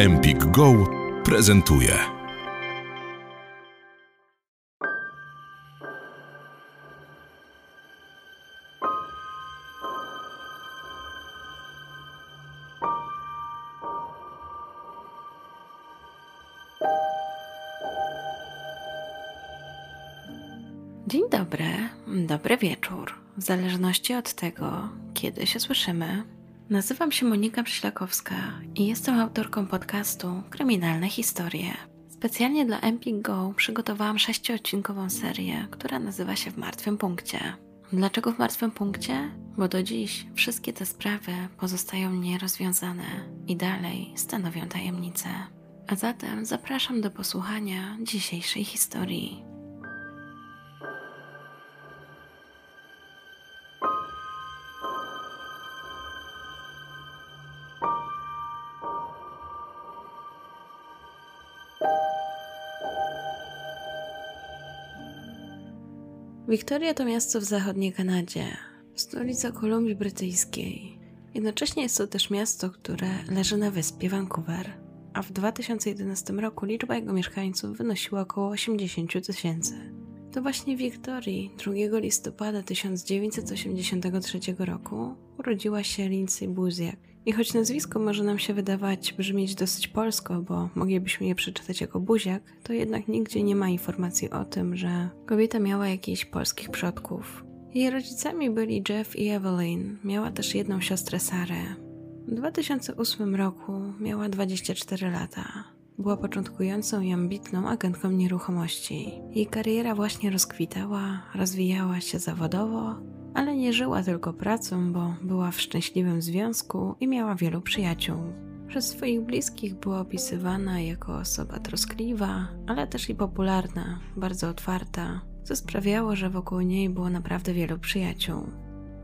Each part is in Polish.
Empik Go prezentuje. Dzień dobry, dobry wieczór, w zależności od tego, kiedy się słyszymy. Nazywam się Monika Przyślakowska i jestem autorką podcastu Kryminalne Historie. Specjalnie dla Empik Go przygotowałam sześciodcinkową serię, która nazywa się W Martwym Punkcie. Dlaczego w Martwym Punkcie? Bo do dziś wszystkie te sprawy pozostają nierozwiązane i dalej stanowią tajemnicę. A zatem zapraszam do posłuchania dzisiejszej historii. Wiktoria to miasto w zachodniej Kanadzie, stolica Kolumbii Brytyjskiej. Jednocześnie jest to też miasto, które leży na wyspie Vancouver, a w 2011 roku liczba jego mieszkańców wynosiła około 80 tysięcy. To właśnie Wiktorii 2 listopada 1983 roku urodziła się Lindsay Buziak, i choć nazwisko może nam się wydawać brzmieć dosyć polsko, bo moglibyśmy je przeczytać jako buziak, to jednak nigdzie nie ma informacji o tym, że kobieta miała jakichś polskich przodków. Jej rodzicami byli Jeff i Evelyn. Miała też jedną siostrę Sarę. W 2008 roku miała 24 lata. Była początkującą i ambitną agentką nieruchomości. Jej kariera właśnie rozkwitała, rozwijała się zawodowo, ale nie żyła tylko pracą, bo była w szczęśliwym związku i miała wielu przyjaciół. Przez swoich bliskich była opisywana jako osoba troskliwa, ale też i popularna, bardzo otwarta, co sprawiało, że wokół niej było naprawdę wielu przyjaciół.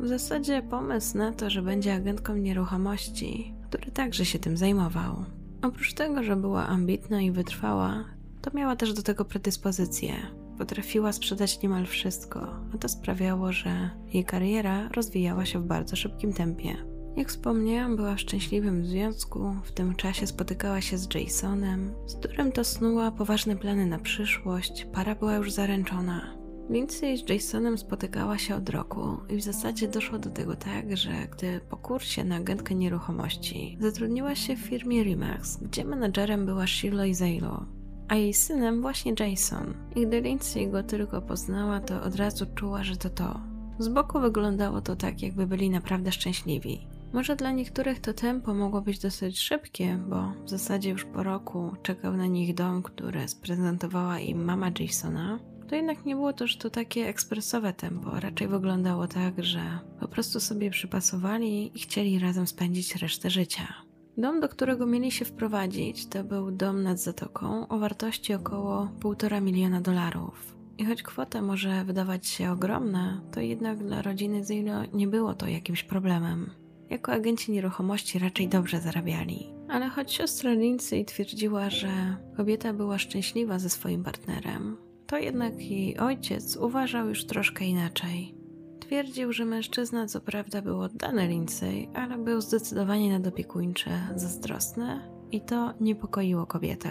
W zasadzie pomysł na to, że będzie agentką nieruchomości, który także się tym zajmował. Oprócz tego, że była ambitna i wytrwała, to miała też do tego predyspozycję. Potrafiła sprzedać niemal wszystko, a to sprawiało, że jej kariera rozwijała się w bardzo szybkim tempie. Jak wspomniałam, była w szczęśliwym związku, w tym czasie spotykała się z Jasonem, z którym to snuła poważne plany na przyszłość, para była już zaręczona. Lindsay z Jasonem spotykała się od roku i w zasadzie doszło do tego tak, że gdy po kursie na agentkę nieruchomości zatrudniła się w firmie Remax, gdzie menadżerem była Shirley Zaylo, a jej synem właśnie Jason. I gdy Lindsay go tylko poznała, to od razu czuła, że to to. Z boku wyglądało to tak, jakby byli naprawdę szczęśliwi. Może dla niektórych to tempo mogło być dosyć szybkie, bo w zasadzie już po roku czekał na nich dom, który sprezentowała im mama Jasona. To jednak nie było też to takie ekspresowe tempo, raczej wyglądało tak, że po prostu sobie przypasowali i chcieli razem spędzić resztę życia. Dom, do którego mieli się wprowadzić, to był dom nad zatoką o wartości około 1,5 miliona dolarów. I choć kwota może wydawać się ogromna, to jednak dla rodziny Zilo nie było to jakimś problemem. Jako agenci nieruchomości raczej dobrze zarabiali. Ale choć siostra Lindsay twierdziła, że kobieta była szczęśliwa ze swoim partnerem, to jednak jej ojciec uważał już troszkę inaczej. Twierdził, że mężczyzna co prawda był oddany Lindsay, ale był zdecydowanie nadopiekuńczy, zazdrosny i to niepokoiło kobietę.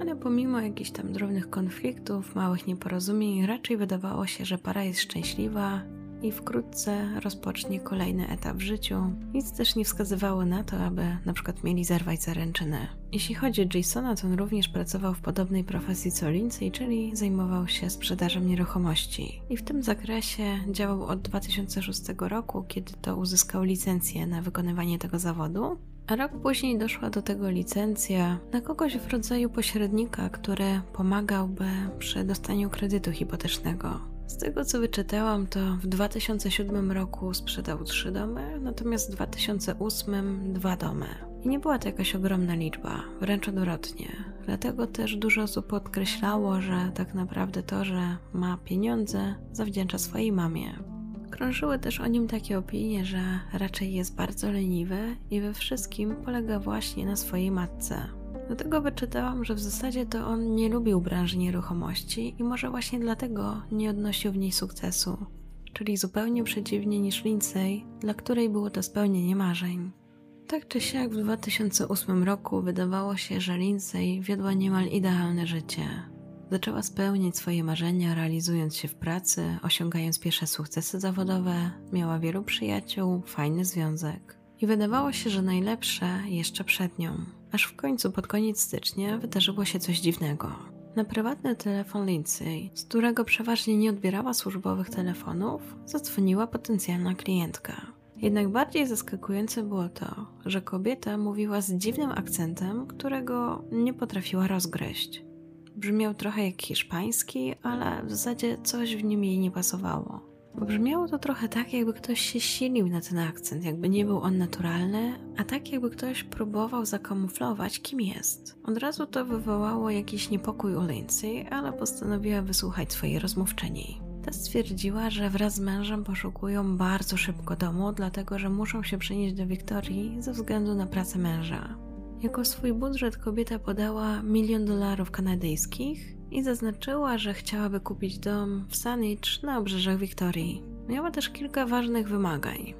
Ale pomimo jakichś tam drobnych konfliktów, małych nieporozumień, raczej wydawało się, że para jest szczęśliwa i wkrótce rozpocznie kolejny etap w życiu. Nic też nie wskazywało na to, aby na przykład mieli zerwać zaręczyny. Jeśli chodzi o Jasona, to on również pracował w podobnej profesji co Lindsay, czyli zajmował się sprzedażą nieruchomości. I w tym zakresie działał od 2006 roku, kiedy to uzyskał licencję na wykonywanie tego zawodu. A rok później doszła do tego licencja na kogoś w rodzaju pośrednika, który pomagałby przy dostaniu kredytu hipotecznego. Z tego co wyczytałam, to w 2007 roku sprzedał trzy domy, natomiast w 2008 dwa domy. I nie była to jakaś ogromna liczba, wręcz odwrotnie. Dlatego też dużo osób podkreślało, że tak naprawdę to, że ma pieniądze, zawdzięcza swojej mamie. Krążyły też o nim takie opinie, że raczej jest bardzo leniwy i we wszystkim polega właśnie na swojej matce. Do tego wyczytałam, że w zasadzie to on nie lubił branży nieruchomości i może właśnie dlatego nie odnosił w niej sukcesu, czyli zupełnie przeciwnie niż Lindsay, dla której było to spełnienie marzeń. Tak czy siak w 2008 roku wydawało się, że Lindsay wiodła niemal idealne życie. Zaczęła spełniać swoje marzenia, realizując się w pracy, osiągając pierwsze sukcesy zawodowe, miała wielu przyjaciół, fajny związek. I wydawało się, że najlepsze jeszcze przed nią. Aż w końcu pod koniec stycznia wydarzyło się coś dziwnego. Na prywatny telefon Lindsay, z którego przeważnie nie odbierała służbowych telefonów, zadzwoniła potencjalna klientka. Jednak bardziej zaskakujące było to, że kobieta mówiła z dziwnym akcentem, którego nie potrafiła rozgryźć. Brzmiał trochę jak hiszpański, ale w zasadzie coś w nim jej nie pasowało. Brzmiało to trochę tak, jakby ktoś się silił na ten akcent, jakby nie był on naturalny, a tak jakby ktoś próbował zakamuflować, kim jest. Od razu to wywołało jakiś niepokój u Lindsay, ale postanowiła wysłuchać swojej rozmówczyni. Ta stwierdziła, że wraz z mężem poszukują bardzo szybko domu, dlatego że muszą się przenieść do Wiktorii ze względu na pracę męża. Jako swój budżet kobieta podała milion dolarów kanadyjskich i zaznaczyła, że chciałaby kupić dom w Saanich na obrzeżach Wiktorii. Miała też kilka ważnych wymagań,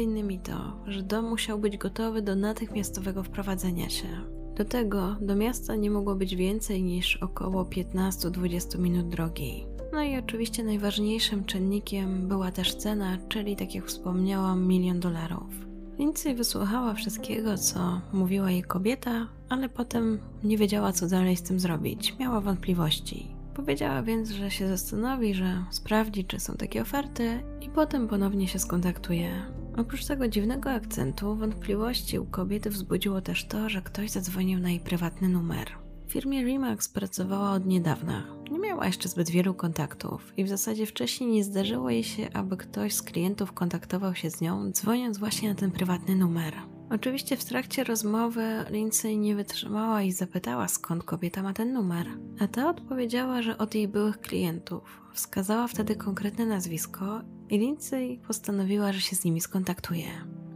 innymi to, że dom musiał być gotowy do natychmiastowego wprowadzenia się. Do tego do miasta nie mogło być więcej niż około 15-20 minut drogi. No i oczywiście najważniejszym czynnikiem była też cena, czyli tak jak wspomniałam, milion dolarów. Lindsay wysłuchała wszystkiego, co mówiła jej kobieta, ale potem nie wiedziała, co dalej z tym zrobić. Miała wątpliwości. Powiedziała więc, że się zastanowi, że sprawdzi, czy są takie oferty i potem ponownie się skontaktuje. Oprócz tego dziwnego akcentu, wątpliwości u kobiety wzbudziło też to, że ktoś zadzwonił na jej prywatny numer. W firmie Remax pracowała od niedawna. Nie miała jeszcze zbyt wielu kontaktów i w zasadzie wcześniej nie zdarzyło jej się, aby ktoś z klientów kontaktował się z nią, dzwoniąc właśnie na ten prywatny numer. Oczywiście w trakcie rozmowy Lindsay nie wytrzymała i zapytała, skąd kobieta ma ten numer. A ta odpowiedziała, że od jej byłych klientów. Wskazała wtedy konkretne nazwisko i Lindsay postanowiła, że się z nimi skontaktuje.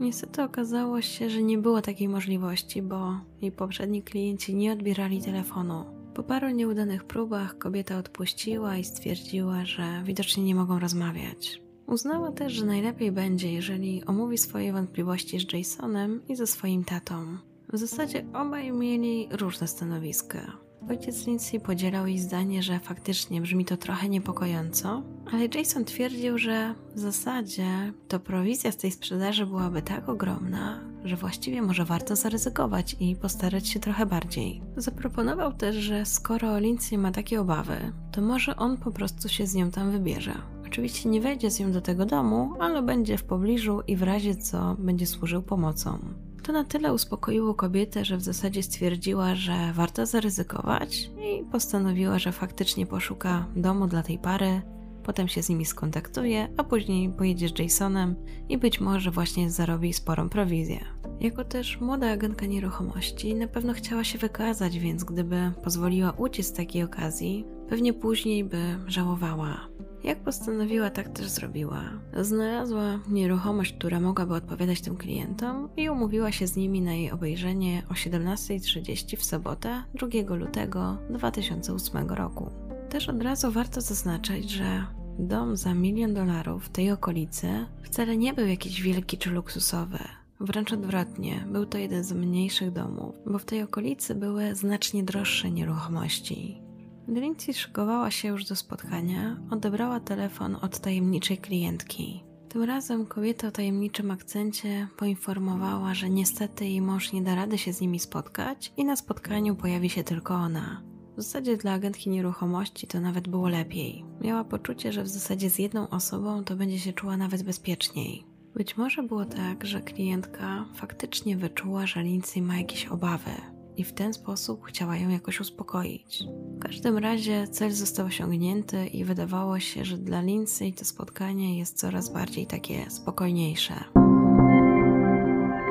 Niestety okazało się, że nie było takiej możliwości, bo jej poprzedni klienci nie odbierali telefonu. Po paru nieudanych próbach kobieta odpuściła i stwierdziła, że widocznie nie mogą rozmawiać. Uznała też, że najlepiej będzie, jeżeli omówi swoje wątpliwości z Jasonem i ze swoim tatą. W zasadzie obaj mieli różne stanowiska. Ojciec Lindsay podzielał jej zdanie, że faktycznie brzmi to trochę niepokojąco, ale Jason twierdził, że w zasadzie to prowizja z tej sprzedaży byłaby tak ogromna, że właściwie może warto zaryzykować i postarać się trochę bardziej. Zaproponował też, że skoro Lindsay ma takie obawy, to może on po prostu się z nią tam wybierze. Oczywiście nie wejdzie z nią do tego domu, ale będzie w pobliżu i w razie co będzie służył pomocą. To na tyle uspokoiło kobietę, że w zasadzie stwierdziła, że warto zaryzykować i postanowiła, że faktycznie poszuka domu dla tej pary, potem się z nimi skontaktuje, a później pojedzie z Jasonem i być może właśnie zarobi sporą prowizję. Jako też młoda agentka nieruchomości na pewno chciała się wykazać, więc gdyby pozwoliła uciec z takiej okazji, pewnie później by żałowała. Jak postanowiła, tak też zrobiła. Znalazła nieruchomość, która mogłaby odpowiadać tym klientom i umówiła się z nimi na jej obejrzenie o 17.30 w sobotę 2 lutego 2008 roku. Też od razu warto zaznaczyć, że dom za milion dolarów w tej okolicy wcale nie był jakiś wielki czy luksusowy. Wręcz odwrotnie, był to jeden z mniejszych domów, bo w tej okolicy były znacznie droższe nieruchomości. Lindsay szykowała się już do spotkania, odebrała telefon od tajemniczej klientki. Tym razem kobieta o tajemniczym akcencie poinformowała, że niestety jej mąż nie da rady się z nimi spotkać i na spotkaniu pojawi się tylko ona. W zasadzie dla agentki nieruchomości to nawet było lepiej. Miała poczucie, że w zasadzie z jedną osobą to będzie się czuła nawet bezpieczniej. Być może było tak, że klientka faktycznie wyczuła, że Lindsay ma jakieś obawy, i w ten sposób chciała ją jakoś uspokoić. W każdym razie cel został osiągnięty i wydawało się, że dla Lindsay to spotkanie jest coraz bardziej takie spokojniejsze.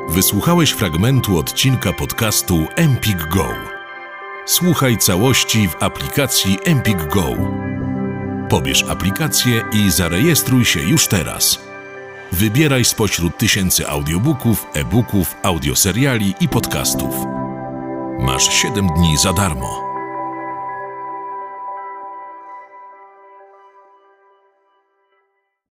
Wysłuchałeś fragmentu odcinka podcastu Empik Go. Słuchaj całości w aplikacji Empik Go. Pobierz aplikację i zarejestruj się już teraz. Wybieraj spośród tysięcy audiobooków, e-booków, audioseriali i podcastów. Masz 7 dni za darmo.